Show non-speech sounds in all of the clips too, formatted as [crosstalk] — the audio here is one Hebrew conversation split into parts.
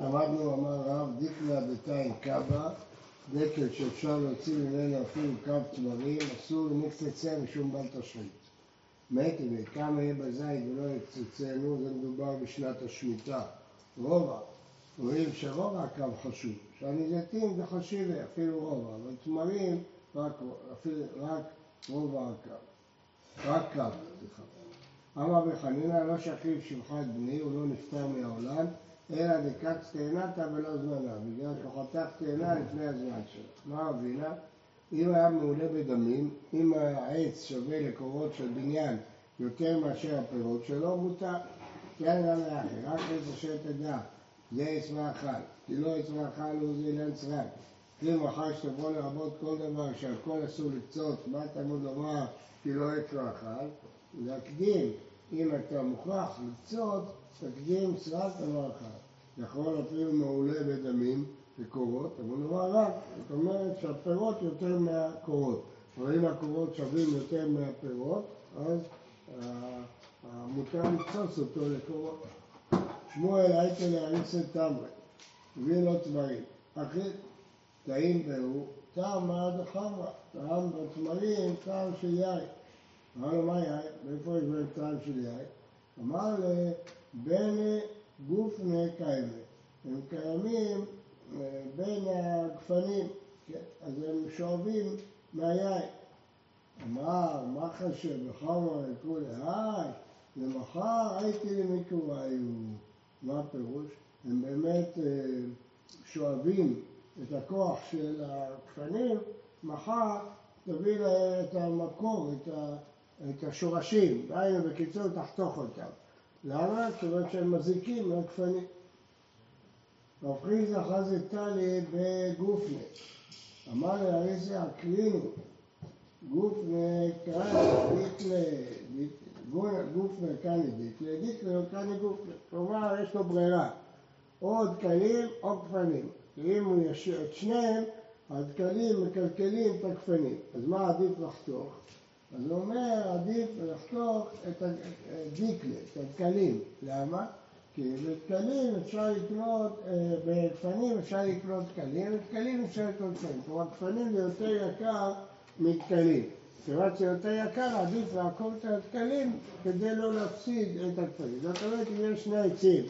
למדנו, אמר רב, דיקלה דתיים קבא, דקל שאפשר להוציא ממנו אפילו קו תמרים, אסור נקצצה משום בל תשחית. מת וכמה יהיה בזית ולא יקצצנו, זה מדובר בשנת השמיטה. רובע, רואים שרובע הקו חשוב. שאני זיתים זה חשיבה, אפילו רובע, אבל תמרים רק, אפילו, רק רובע הקו. רק קו, סליחה. אמר בחנינא לא שכיב שמחת בני, הוא לא נפטר מהעולם, אלא דקץ תאנתה ולא זמנה, בגלל שהוא חתך תאנה לפני הזמן שלו. מה אבינה? אם היה מעולה בדמים, אם העץ שווה לקורות של בניין יותר מאשר הפירות שלו, מותר. כן גם לאחר, רק עץ אשר תדע, זה עץ מאכל, כי לא עץ מאכל הוא זה עניין סרק. אם אחר שתבוא לרבות כל דבר שהכל אסור לקצות, מה תלמוד לומר כי לא עץ מאכל? להקדים, אם אתה מוכרח לקצות, תקדים סרק דבר אחד. יכול אפילו מעולה בדמים וקורות, אבל דבר רב, זאת אומרת שהפירות יותר מהקורות. אבל אם הקורות שווים יותר מהפירות, אז מותר לקצוץ אותו לקורות. שמואל הייתה להריץ את תמרי, הביא לו תמרים. אחי, טעים והוא, טעם מה דחמרה, טעם בתמרים טעם של יין. אמר לו מה יין? מאיפה יש בהם טעם של יין? אמר לבן גופנה קיימה. הם קיימים אה, בין הגפנים, כן? אז הם שואבים מהיין. אמר, מה חשב, בחמר יקרו להי, למחר הייתי למקוואיו. מה הפירוש? הם באמת אה, שואבים את הכוח של הגפנים, מחר תביא להם את המקור, את, ה, את השורשים, דהיינו בקיצור תחתוך אותם. למה? כיוון שהם מזיקים מהגפנים. רב חיסדא חזי טלי בגופנה. אמר לאריסיה, הקרינו, גופנה קרא, דיקלה, גופנה קני דיקלה, דיקלה קני גופנה. כלומר, יש לו ברירה, או דקלים או גפנים. אם הוא ישאיר את שניהם, הדקלים מקלקלים את הגפנים. אז מה עדיף לחתוך? אז הוא אומר, עדיף לחתוך את הדיקלה, את הדקלים. למה? כי בתקלים אפשר לקנות, אה, בגפנים אפשר לקנות תקלים, בתקלים אפשר לקנות תקלים. כלומר, גפנים זה יותר יקר מתקלים. כיוון שיותר יקר, עדיף לעקוב את התקלים כדי לא להפסיד את התקלים. זאת אומרת, אם יש שני עצים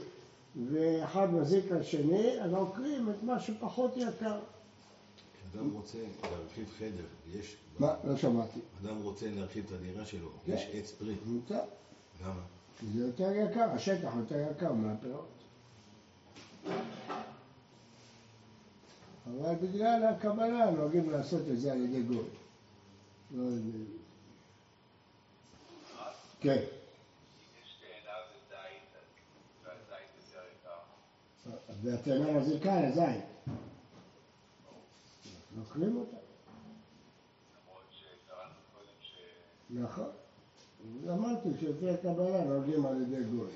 ואחד מזיק לשני, אז עוקרים את מה שפחות יקר. אדם רוצה להרחיב חדר, יש... מה? לא שמעתי. אדם רוצה להרחיב את הדירה שלו, יש כן. עץ פרי. מותר. למה? זה יותר יקר, השטח יותר יקר מהפירות. אבל בגלל הקבלה נוהגים לעשות את זה על ידי גוי. לא ידי... כן. והתאנה מזיקה לזית. נוקרים אותה. נכון. אמרתי שלפי הקבלה נוהגים על ידי גוי,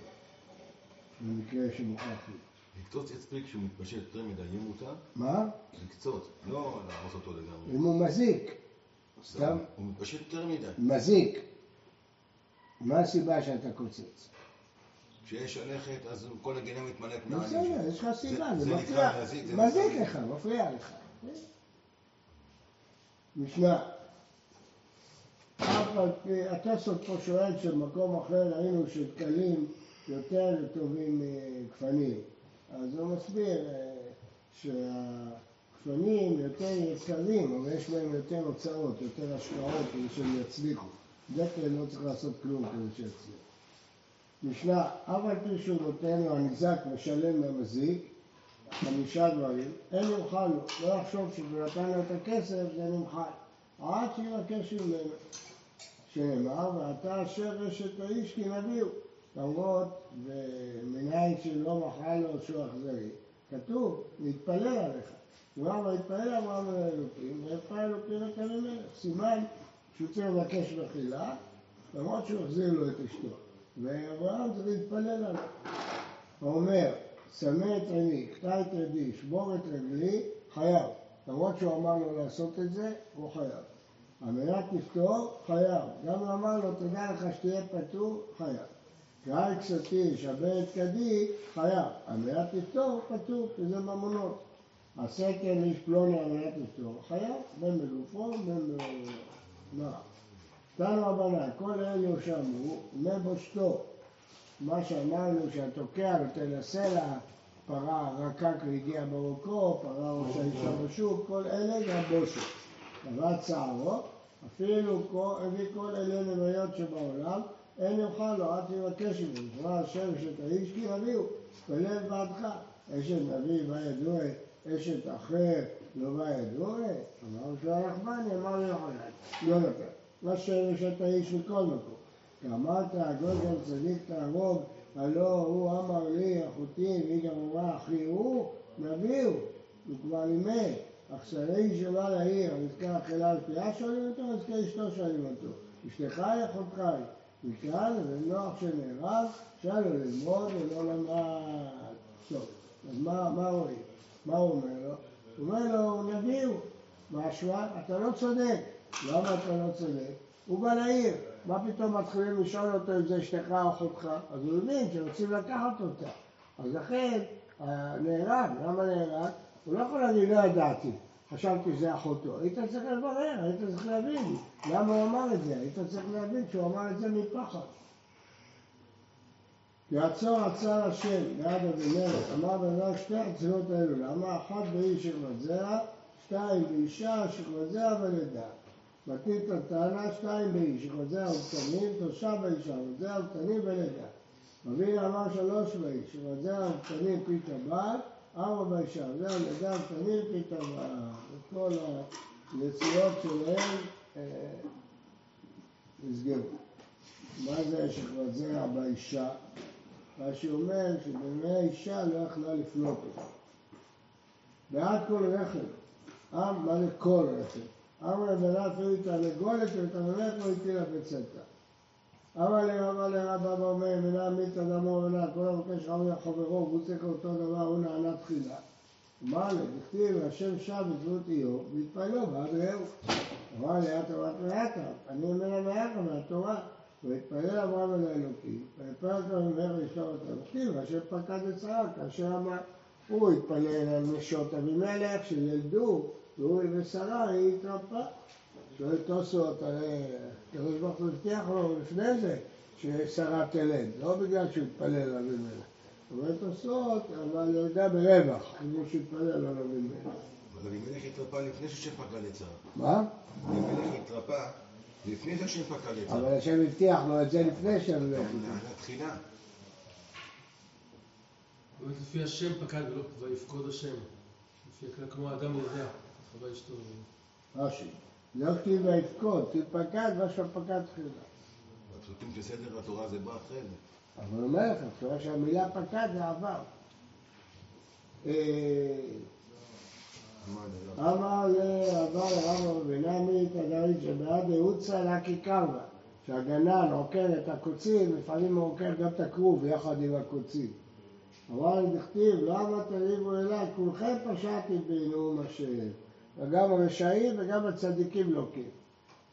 במקרה שמוכרחים. לקצוץ עץ פרי כשהוא מתפשט יותר מדי, יהיה מותר? מה? לקצוץ, לא להרוס אותו לגמרי. אם הוא מזיק. סתם? הוא מתפשט יותר מדי. מזיק. מה הסיבה שאתה קוצץ? כשיש שלכת, אז כל הגינה מתמלאת שלו. בסדר, יש לך סיבה, זה מפריע. מזיק לך, מפריע לך. משנה. אף על פי, התוספות פה שואל שבמקום אחר ראינו שדקלים יותר טובים מגפנים. אז הוא מסביר אה, שהגפנים יותר יקרים, אבל יש בהם יותר הוצאות, יותר השקעות כדי שהם יצליחו. דקל לא צריך לעשות כלום כדי שיצליח. משנה, אף על פי שהוא נותן לו הנזק משלם מהמזיק, חמישה דברים, אין יאכל לו, לא יחשוב שהוא נתן לו את הכסף, זה נמחל. עד שיבקש ממנו. שנאמר, ואתה אשר רשת האיש כי נביאו. למרות, ומניין שלא מכר לו שהוא אכזרי, כתוב, להתפלל עליך. כבר ויתפלל אברהם על האלוקים, ויפל אלוקים את אלימלך. סימן שהוא צריך לבקש מחילה, למרות שהוא החזיר לו את אשתו. ואברהם צריך להתפלל עליו. הוא אומר, סמא את עיני, קטע את ידי, שבור את רגלי, חייב. למרות שהוא אמר לו לעשות את זה, הוא חייב. על מנת לפתור, חייב. גם הוא אמר לו, תדע לך שתהיה פטור, חייב. קרא כסתי, שווה את כדי, חייב. על מנת לפתור, פטור, כי זה ממונות. עשה כן איש פלוני על מנת לפתור, חייב, בין בגופו בין מה. תנו רבנן, כל אלו שאמרו, מבושתו. מה שאמרנו שהתוקע נותן לסלע, פרה רקק והגיע ברוקו, פרה ראש האישה בשוק, כל אלה זה הבושת. דבר צערו, אפילו הביא כל אלה נביות שבעולם, אין יוכל לו עד שיבקש ממנו. דבר השם אשת האיש כי יביאו, בלב בעדך. אשת נביא בידוע, אשת אחר לא בידוע. אמר שהוא הרחמני, אמר לי יוחנן, לא נותן. מה שם אשת האיש מכל מקום. כאמרת, הגודל צדיק תהרוג, הלא הוא אמר לי, אחותי, והיא גם אמרה, אחי הוא, נביאו, הוא כבר לימד. אך שרי שבא לעיר, נזכר אכילה על פיה שואלים אותו, נזכר אשתו שואלים אותו. אשתך היא אחותך היא. מכאן ונוח שנהרג, שאלו ללמוד ולא למד. טוב, אז מה, מה רואים? מה הוא אומר לו? הוא אומר לו, נביאו. מה השוואה? אתה לא צודק. למה אתה לא צודק? הוא בא לעיר. מה פתאום מתחילים לשאול אותו אם זה אשתך או אחותך? אז הוא מבין שרוצים לקחת אותה. אז לכן, נהרג. למה נהרג? הוא לא יכול להגיד, לא ידעתי. חשבתי שזה אחותו. היית צריך לברר, היית צריך להבין למה הוא אמר את זה. היית צריך להבין שהוא אמר את זה מפחד. יעצור עצר השם בעד אבימלך, אמר בן שתי הרצינות האלו, למה אחת באיש שכבת זרע, שתיים באישה שכבת זרע ולידה. מתית הטענה שתיים באיש זרע וקטנים, תושב באישה וזרע וקטנים ולידה. רבינה אמר שלוש באיש, זרע וקטנים פי טבעת ארבע באישה, זה הלידה הקטנים פתאום, וכל היציאות שלהם אה, נסגרו. מה זה שכבת זרע באישה? רש"י אומר שבימי האישה לא יכלה לפלוט אותה. בעד כל רכב, עם, מה זה כל רכב? עם לבנה אפילו תרנגולת ותרנגולת לא הטילה בצאתה. אמר אמר לי רבא ואומר, מנה עמית אדמו ומנה, כל המבקש חברו, צריך אותו דבר, הוא נענה תחילה. אמר לי, דכתיב, השם שם בזכות איוב, והתפעלו, ועד רעהו. אמר לי, את אמרת מעטה, אני אומר מעטה מהתורה. והתפלל אברהם אל האלוקים, ויפל אותו ממך לשאול אותו, דכתיב, השם פקד את שרה, כאשר אמר, הוא התפלל על נשות אבימלך, שילדו, והוא ושרה, היא התרפאה. שואל תוספות, הרי הקדוש ברוך הוא הבטיח לו לפני זה ששרה תלד, לא בגלל שהוא התפלל על אבימלך. אומר תוספות, אבל ירדה ברווח, כמו שהתפלל על אבימלך. אבל אבימלך התרפא לפני שהשם פקד את שרה. מה? אבימלך התרפא לפני שהשם פקד את שרה. אבל השם הבטיח לו את זה לפני שאבימלך נענה תחילה. באמת לפי השם פקד ולא ויפקוד השם. כמו האדם יודע. רש"י. לא כתיב ויפקוד, כתיב פקד, מה שפקד תחילה. הפסוקים של סדר התורה זה בא אחרי זה. אבל הוא אומר לך, תראה שהמילה פקד זה עבר. אה, לא? אמר לעבר לרב רבינמי תדרית שבעד אהוצה לקי קרבה, שהגנן עוקר את הקוצים, לפעמים הוא עוקר גם את הכרוב יחד עם הקוצים. אמר לי דכתיב, למה תריבו אליי? כולכם פשעתי בנאום השם. וגם הרשעים וגם הצדיקים לוקים.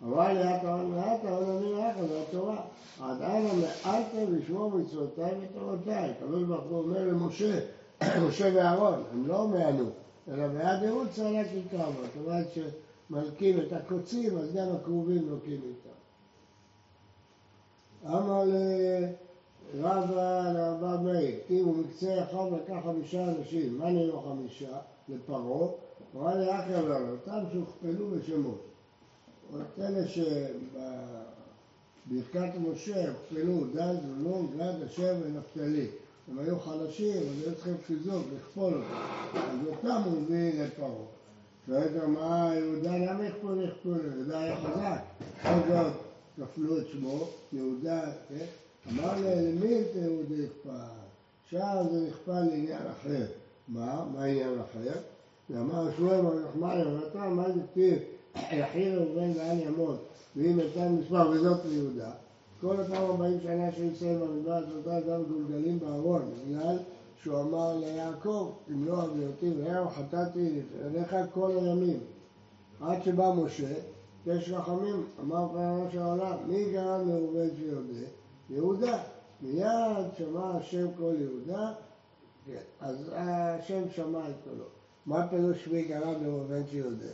לי, את אמר מעט, אבל אני לך, זה התורה. עד אנה מעטתם לשמור מצוותיי ותורותיי. הקדוש ברוך הוא אומר למשה, [coughs] משה ואהרון, הם לא מענו, אלא בעד אהוד צהלה כיכר. זאת אומרת שמלקים את הקוצים, אז גם הכרובים לוקים איתם. אמר לרבא לרבא מאיר, אם הוא מקצה אחד לקח חמישה אנשים, מה נראו חמישה? לפרעה. אמר לי רק אבל אותם שהוכפלו בשמות. את אלה שבברכת משה הוכפלו דן, זולון, גד, אשר ונפתלי. הם היו חלשים, אז היו צריכים חיזוק, לכפול אותם. אז אותם הוא הביא לפרעה. שואלת לו, מה יהודה, למה יכפו לכפול? יהודה היה חזק. עוד זאת כפלו את שמו, יהודה, כן? אמר למי את יהודה יכפה? שם זה נכפה לעניין אחר. מה? מה העניין אחר? ואמר שמואל בר נחמיה, ואתה מה דכתיב, יחי ראובן ואל ימות, ואם נתן מספר וזאת ליהודה, כל אותם ארבעים שנה של ישראל במדבר עצמתה גם גולגלים בארון, בגלל שהוא אמר ליעקב, אם לא אבי אותי וירא חטאתי לפניך כל הימים. עד שבא משה, יש רחמים, אמר פרעה של העולם, מי גרם לראובן שיודה? יהודה. מיד שמע השם קול יהודה, אז השם שמע את קולו. מה פירוש מי גרם לראובן שיודע?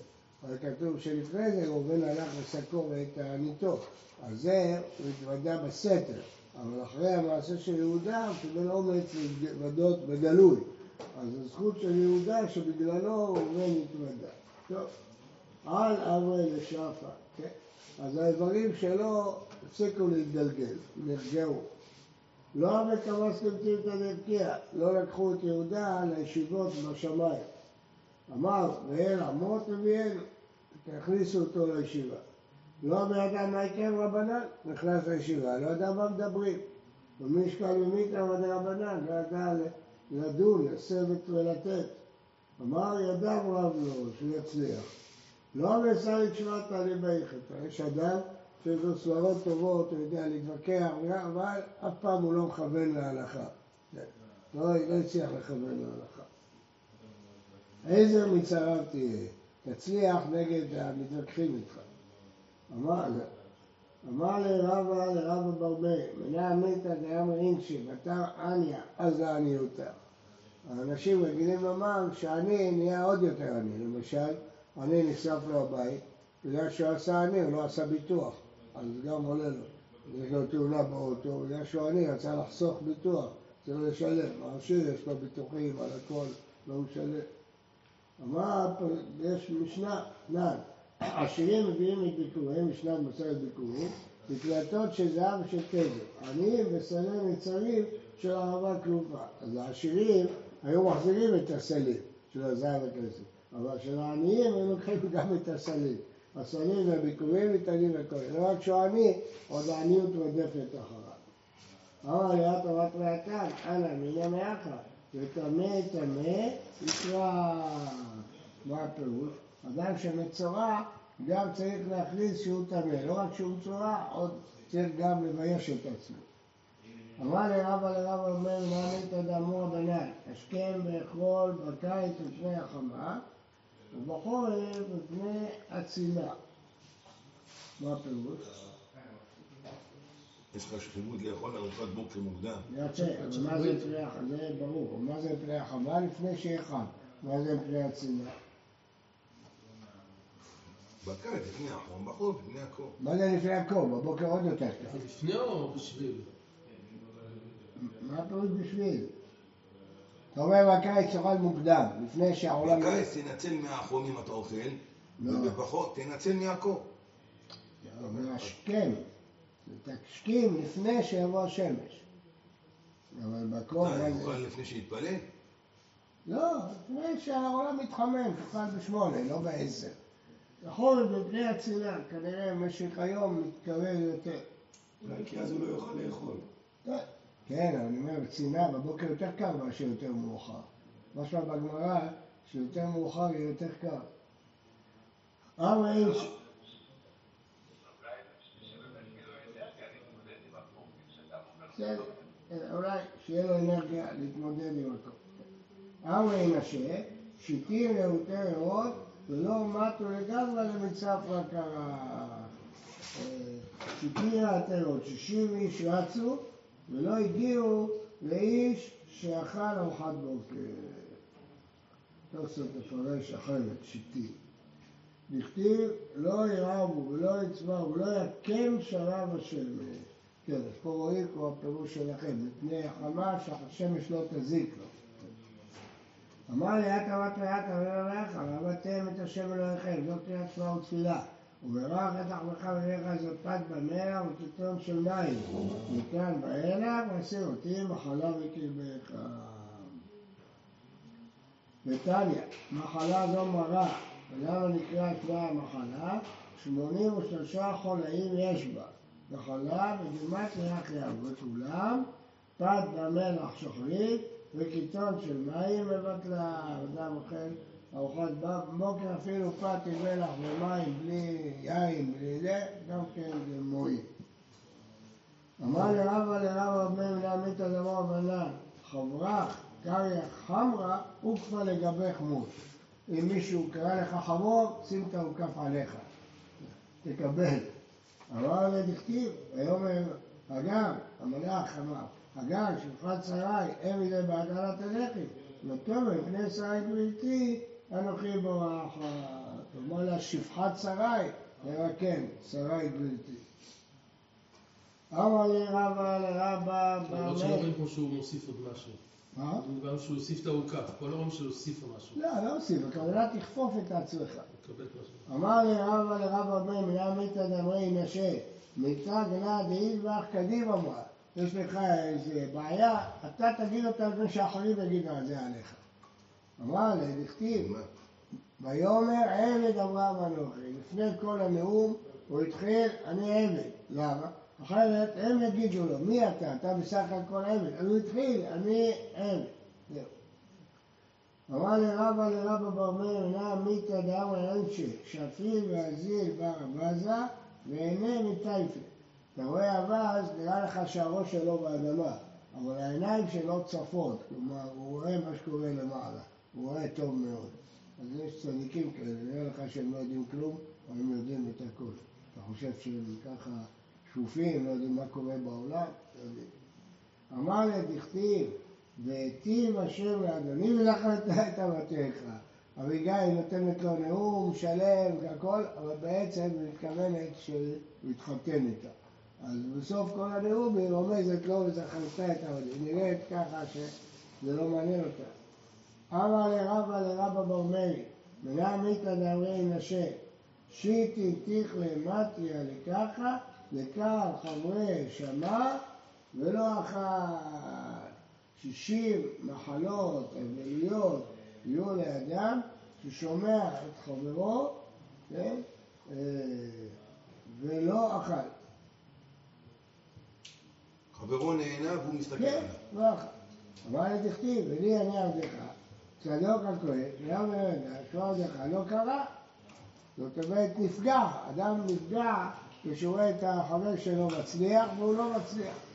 אבל כתוב שלפני זה ראובן הלך וסקור את תעניתו, אז זה הוא התוודע בסתר, אבל אחרי המעשה של יהודה הוא קיבל אומץ להתוודות בגלוי. אז הזכות של יהודה שבגללו ראובן התוודע. טוב, על אברי לשפה, כן? אז האיברים שלו הפסיקו להתגלגל, נרגעו. לא המקמס את הנרקיע, לא לקחו את יהודה לישיבות בשמיים. אמר, ואל עמות אבינו, תכניסו אותו לישיבה. לא בידע מה יקרב רבנן, נכנס לישיבה, לא ידע מה מדברים. ומי ישקל ומיתא רבנן, לא ידע לדון, לשבת ולתת. אמר ידיו רב לו, שהוא יצליח. לא נעשה לתשומת תעלי ביחד. יש אדם שיש לו סברות טובות, הוא יודע להתווכח, אבל אף פעם הוא לא מכוון להלכה. לא, לא הצליח לכוון להלכה. איזה מצער תהיה, תצליח נגד המתווכחים איתך. אמר, אמר לרבא לרבא בר מאיר, מנה עמיתא דאמר אינשי, ותר עניא, אז לעניותך. האנשים רגילים לומר שעני נהיה עוד יותר עני, למשל, עני נשרף לו הבית, בגלל שהוא עשה עני, הוא לא עשה ביטוח, אז גם עולה לו. יש לו תאונה באוטו, בגלל שהוא עני, רצה לחסוך ביטוח, צריך לשלם. העשיר יש לו ביטוחים על הכל, לא משלם. אמר, יש משנה, נען, עשירים מביאים את ביקוריהם, משנת מסורת ביקורים, בקלטות של זהב ושל כסף. עניים וסלי נצרים של ערבה כלופה. אז העשירים היו מחזירים את הסלים של הזהב וכסף, אבל של העניים הם לוקחים גם את הסלים. הסלים והביקורים ניתנים לכל. לא רק שהוא עני, עוד העניות רודפת אחריו. אמר לי, את אמרת ראתן, אנא מיניה מאחר, וטמא טמא יקרא. מה הפירוש? אדם שמצורע גם צריך להכניס שהוא טמא, לא רק שהוא מצורע, עוד צריך גם לבייש את עצמו. אמר לרבא לרבא אומר מעמית אדמו הבנן, השכם ואכול בקיץ לפני החמה ובחורף לפני אצילה. מה הפירוש? יש לך שכיבות לאכול ארוחת בוקר מוקדם. אבל מה זה פני החמה? זה ברור. מה זה פני החמה? לפני חם. מה זה פני אצילה? בקיץ לפני החום, בחורף לפני הקור. מה זה לפני הקור? בבוקר עוד יותר קר. לפני או בשביל? מה הפירוש בשביל? אתה אומר בקיץ תאכל מוקדם, לפני שהעולם... בקיץ תנצל מהחום אם אתה אוכל, לא. ובפחות תנצל מהקור. אתה אומר השכם, תשכים לפני שיבוא השמש. אבל. מה, מה תאכל זה? לפני שיתפלל? לא, לפני שהעולם מתחמם, תאכל בשמונה, לא בעשר. בחורף בפני אצילה, כנראה במשך היום מתקרב יותר. אולי כי אז הוא לא יוכל לאכול. כן, אבל אני אומר, צינה בבוקר יותר קר מאשר יותר מאוחר. משמע בגמרא שיותר מאוחר יהיה יותר קר. אבל איש... בסדר, אולי שיהיה לו אנרגיה להתמודד עם הכל. אבל ינשה, שיטים להוטי ריאות ולא מתו לגמרי למצפרא קרא. שיטים להוטי ריאות, שישים איש רצו ולא הגיעו לאיש שאכל ארוחת בוקר. תוספות מפרש אחרת, שיטים. דכתיב לא ירעבו ולא יצבעו ולא יקם שרב השמש. כן, אז פה רואים כמו הפירוש שלכם, מפני החמה שהשמש לא תזיק לו. אמר לי, את אמרת ואת אמר לך, ועבדתם את השם אלוהיכם, זאת קריאת שמע ותפילה. וברך את לחמך ולך זאת פת במאה וקיטון של מים. מכאן ואילך ועשיר אותי מחלה בקרבך. נתניה, מחלה זו מרה, ולמה נקרא שמה המחלה? שמונים ושלושה חולאים יש בה. וחלה וגימטריה אחריו, וכולם פת במלח שוחרית וקיטון של מים מבטלה. אדם אוכל ארוחת בוקר אפילו פת עם מלח ומים בלי יין, בלי זה, גם כן זה מועיל. אמר לרבא לרבא בן לעמית אדמו הבנן, חברך קריא חמרה וכפה לגבי חמוש. אם מישהו קרא לך חמור, שים את האוכף עליך. תקבל. אמר לדכתיב, ויאמר הגם, המלאך אמר, הגם שפחת שרי, אין מזה בהטלת הלחם, ותאמר מפני שרי גבלתי, אנוכי בורחת. אמר לה שפחת שרי, לרקם, שרי גבלתי. אמר לי רבא לרבא למרות שלא רואים פה שהוא מוסיף עוד משהו. מה? גם שהוא הוסיף את העוקה, פה לא רואים שהוא הוסיף משהו. לא, לא עושים, הכוונה תכפוף את עצמך. אמר לי רבא לרבא בן מילה מיתא דמרי נשה, מיתא גנא ואח קדיב אמרה. יש לך איזה בעיה, אתה תגיד אותה לפני שהאחרים יגידו על זה עליך. אמר לי, דכתיב? ויאמר עבד אברהם אנוכי. לפני כל הנאום הוא התחיל, אני עבד. למה? אחרת הם יגידו לו, מי אתה? אתה בסך הכל עבד. אז הוא התחיל, אני עבד. זהו. אמר לרבא לרבא בר מאיר, נא מיתא דאמר אנשי, שפיל ואזיל בר אבזה, והנה מטייפה. אתה רואה אבז, נראה לך שהראש שלו באדמה, אבל העיניים שלו צפות, כלומר, הוא רואה מה שקורה למעלה, הוא רואה טוב מאוד. אז יש צדיקים כאלה, נראה לך שהם לא יודעים כלום, אבל הם יודעים את הכל. אתה חושב שהם ככה שפופים, לא יודעים מה קורה בעולם? לא. אמר לדכתיב, והיטיב השם לאדוני ולחמת את אבתיך. אביגיל נותנת לו נאום שלם והכל, אבל בעצם היא מתכוונת שהוא יתחתן איתה. אז בסוף כל הנאום היא רומזת לו וזכרת את. היא נראית ככה שזה לא מעניין אותה. אמר לרבא לרבא בר מרי, מנה מיתא דאמרי נשה, שיטי תיכלה מתיה לקחה, לקח חברי שמע ולא אחת. שישים מחלות אבליות יהיו לאדם ששומע את חברו, כן? אה, ולא אכל. חברו נהנה והוא מסתכל כן, עליו. לא אכל. אמר לי תכתיב, ולי אני עבדך, צדוק הכהן, גם וידע, שהוא עבדך, לא קרה. זאת אומרת, נפגע, אדם נפגע כשהוא רואה את החבר שלו מצליח והוא לא מצליח.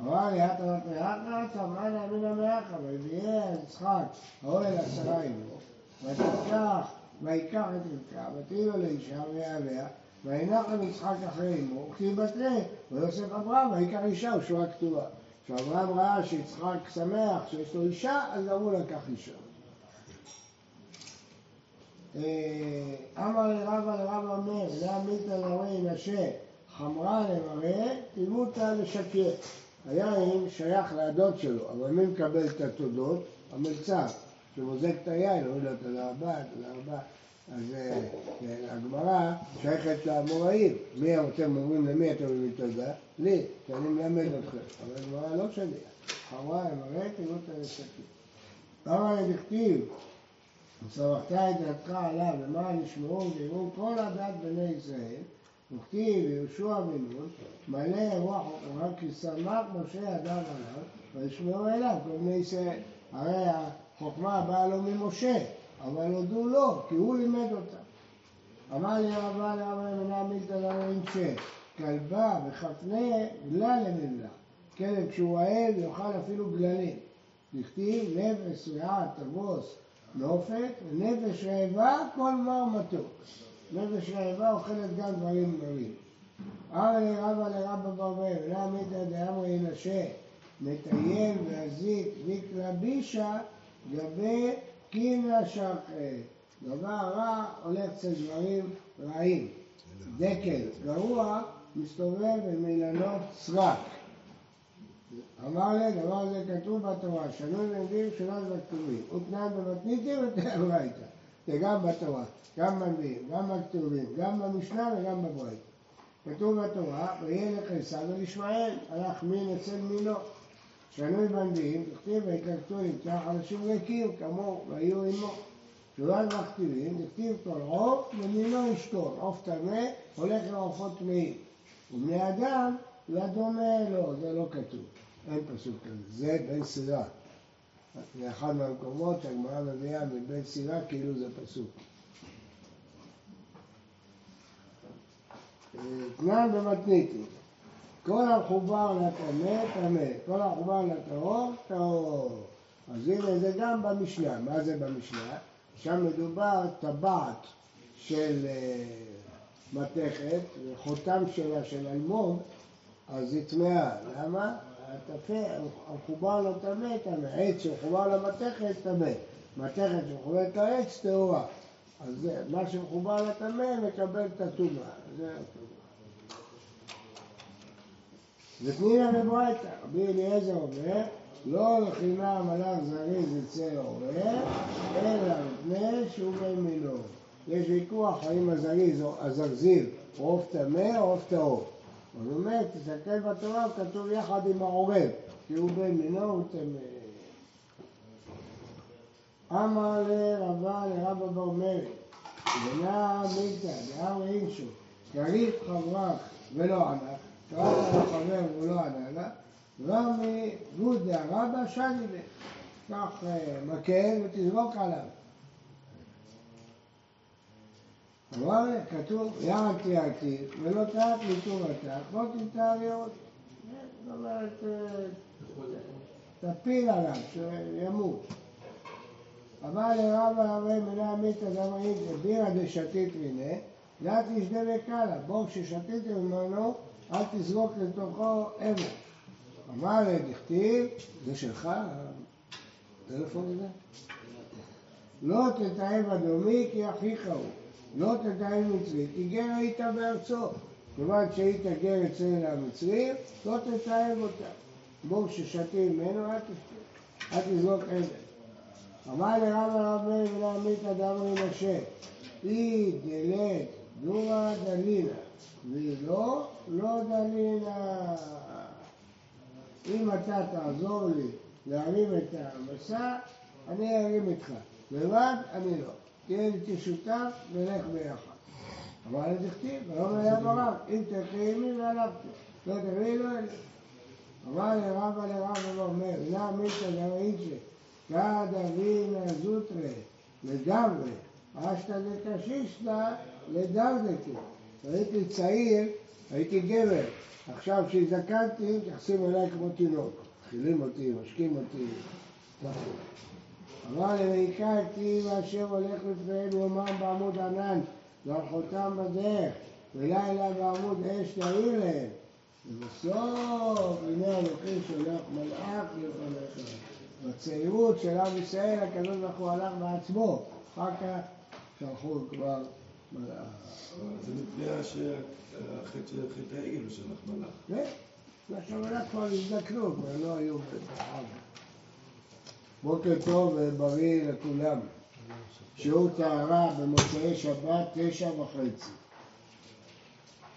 אמר לי, אתה מפריעך, תמענה מן המאחה, ויהיה יצחק, האוהל עשרה עמו, ותיקח, ויקח את רבקה, ותהי לו לאישה ויעליה, ויינח עם יצחק אחרי אמו, וכתיב בתרי, ויוסף אברהם, ויקח אישה ושורה כתובה. כשאברהם ראה שיצחק שמח שיש לו אישה, אז גם הוא לקח אישה. אה, אמר לרבא לרבא מאיר, להמיתא לרי נשה, חמרה למראה, תימותא לשקר. היין שייך לדוד שלו, אבל מי מקבל את התודות? המלצר, שמוזג את היין, אומרים לו תודה רבה, תודה רבה. אז אה, אה, הגמרא שייכת לאמוראים. מי אתם אומרים למי אתם אומרים תודה? לי, כי אני מלמד אתכם. אבל הגמרא לא שלי. חמרה למראה, תימותא לשקר. אמר דכתיב, ושמחת את דעתך עליו למען ישמעו ויראו כל הדת בני ישראל, וכתיב יהושע בן נון, מלא רוח וחוכמה כי שמח משה אדם עליו וישמעו אליו ישראל. הרי החוכמה באה לו ממשה, אבל הודו לו, כי הוא לימד אותה. אמר לי רבה לרבי מנה מילתא לרינצ'ה, כלבה וחפנה גלל לממלך. כלב כשהוא רעב יאכל אפילו גללים. דכתיב נפש שבעה תבוס נופת, ונפש רעבה כל מר מתוק. נפש רעבה אוכלת גם דברים מרים. אמר לי רבא לרבא ברבר, לא מיתא דאמרי נשה, מטייל ואזיק ויקרא בישה, גבי קינה שחט. דבר רע הולך אצל דברים רעים. דקל גרוע מסתובב במילנות סרק. אמר לי, דבר זה כתוב בתורה, שנוי לנדיר שלא בכתובים, ותנן במתניתים ותאורייתא. זה גם בתורה, גם בנביאים, גם בכתובים, גם במשנה וגם בברייתא. כתוב בתורה, ויהיה לחיסה ולישמעאל, הלך מין אצל מינו. שנוי בנביאים, תכתיב ויקלטו נמצא חלשים ריקים, כמוהו, והיו עמו. שורת בכתיבים, תכתיב כל עוף ומינו ישתון, עוף טמא הולך לעופות טמאים. ובני אדם לא דומה לו, זה לא כתוב. אין פסוק כזה, זה בן סירה. זה אחד מהמקומות שהגמרא מביאה מבן סירה כאילו זה פסוק. תנן במתניתים, כל המחובר לטמא, טמא, כל המחובר לטהור, טהור. אז הנה זה גם במשנה. מה זה במשנה? שם מדובר טבעת של אה, מתכת, חותם שלה של אלמוג, אז היא טמאה. למה? הטפל, המחובר לא טמא. עץ שמחובר למתכת, טמא. מתכת שמחוברת לעץ, טהורה. אז מה שמחובר לטמא מקבל את הטומאה. זה הטומאה. ופנינה וברייתא, רבי אליעזר אומר, לא לחינם מלאך זריז יצא עורר, אלא מפני שהוא בן מינו. יש ויכוח האם הזריז או הזרזיר עוף טמא או עוף טהור. הוא אומר, תסתכל בתורה, כתוב יחד עם העורב, כי הוא בן מינו, הוא טמא. אמר לרבה לרבא בר מרי, ונע מיתא, דאר אינשו, קריב חברך ולא ענה, קראת לו חבר והוא לא ענה לה, רמי גודא רבא שני לה, קח אה, מקל ותזרוק עליו. לי, כתוב, יען תיארתי ולא תעת מטובתה, לא תמתר לראות. זאת אומרת, אה, תפיל עליו, שימות. אמר לרבא הרי מנה עמיתא דמאית בירא דשתית מיניה, לה תשדה וקלה, בור ששתיתם ממנו, אל תזרוק לתוכו אבן. אמר לדכתיב, זה שלך? הטלפון הזה? לא תתאם אדומי כי אחיך הוא, לא תתאם מצרי, כי גר היית בארצו. כיוון שהיית גר אצל המצרים, לא תתאם אותה. בור ששתים ממנו, אל תשתה, אל תזרוק אבן. אמר לרב הרב מאיר ולעמית אדם מנשה, אי דלת דורא דלינה, והיא לא, דלינה. אם אתה תעזור לי להרים את המסע, אני ארים איתך. לבד, אני לא. תהיה לי כשותף, נלך ביחד. אבל זה כתיב, ויאמר היה ברב, אם תלכי עמי והלכתי, לא תראי לא אלך. אמר לרבא לרבא ואומר, נא מיתא דאיצ'ה כד אבינה זוטרה לגמרי, אשתא דקשישתא לדרדקי. הייתי צעיר, הייתי גבר, עכשיו כשהזדקנתי, מתייחסים אליי כמו תינוק. מכילים אותי, משקים אותי. אמר למעיקה כתיב אשר הולך לפניהם יומם בעמוד ענן, ואחותם בדרך, ולילה בעמוד אש תאיר להם. ובסוף, הנה אלוקים שולח מלאך לפניך. בצעירות של עם ישראל הקדוש ברוך הוא הלך בעצמו, אחר כך שלחו כבר מלאך. זה מפני החטא של חטא העגל הוא שלח מלאך. כן, והשמונה כבר הזדקנו, כבר לא היו בחג. בוקר טוב ובריא לכולם. שיעור טהרה במוצאי שבת תשע וחצי.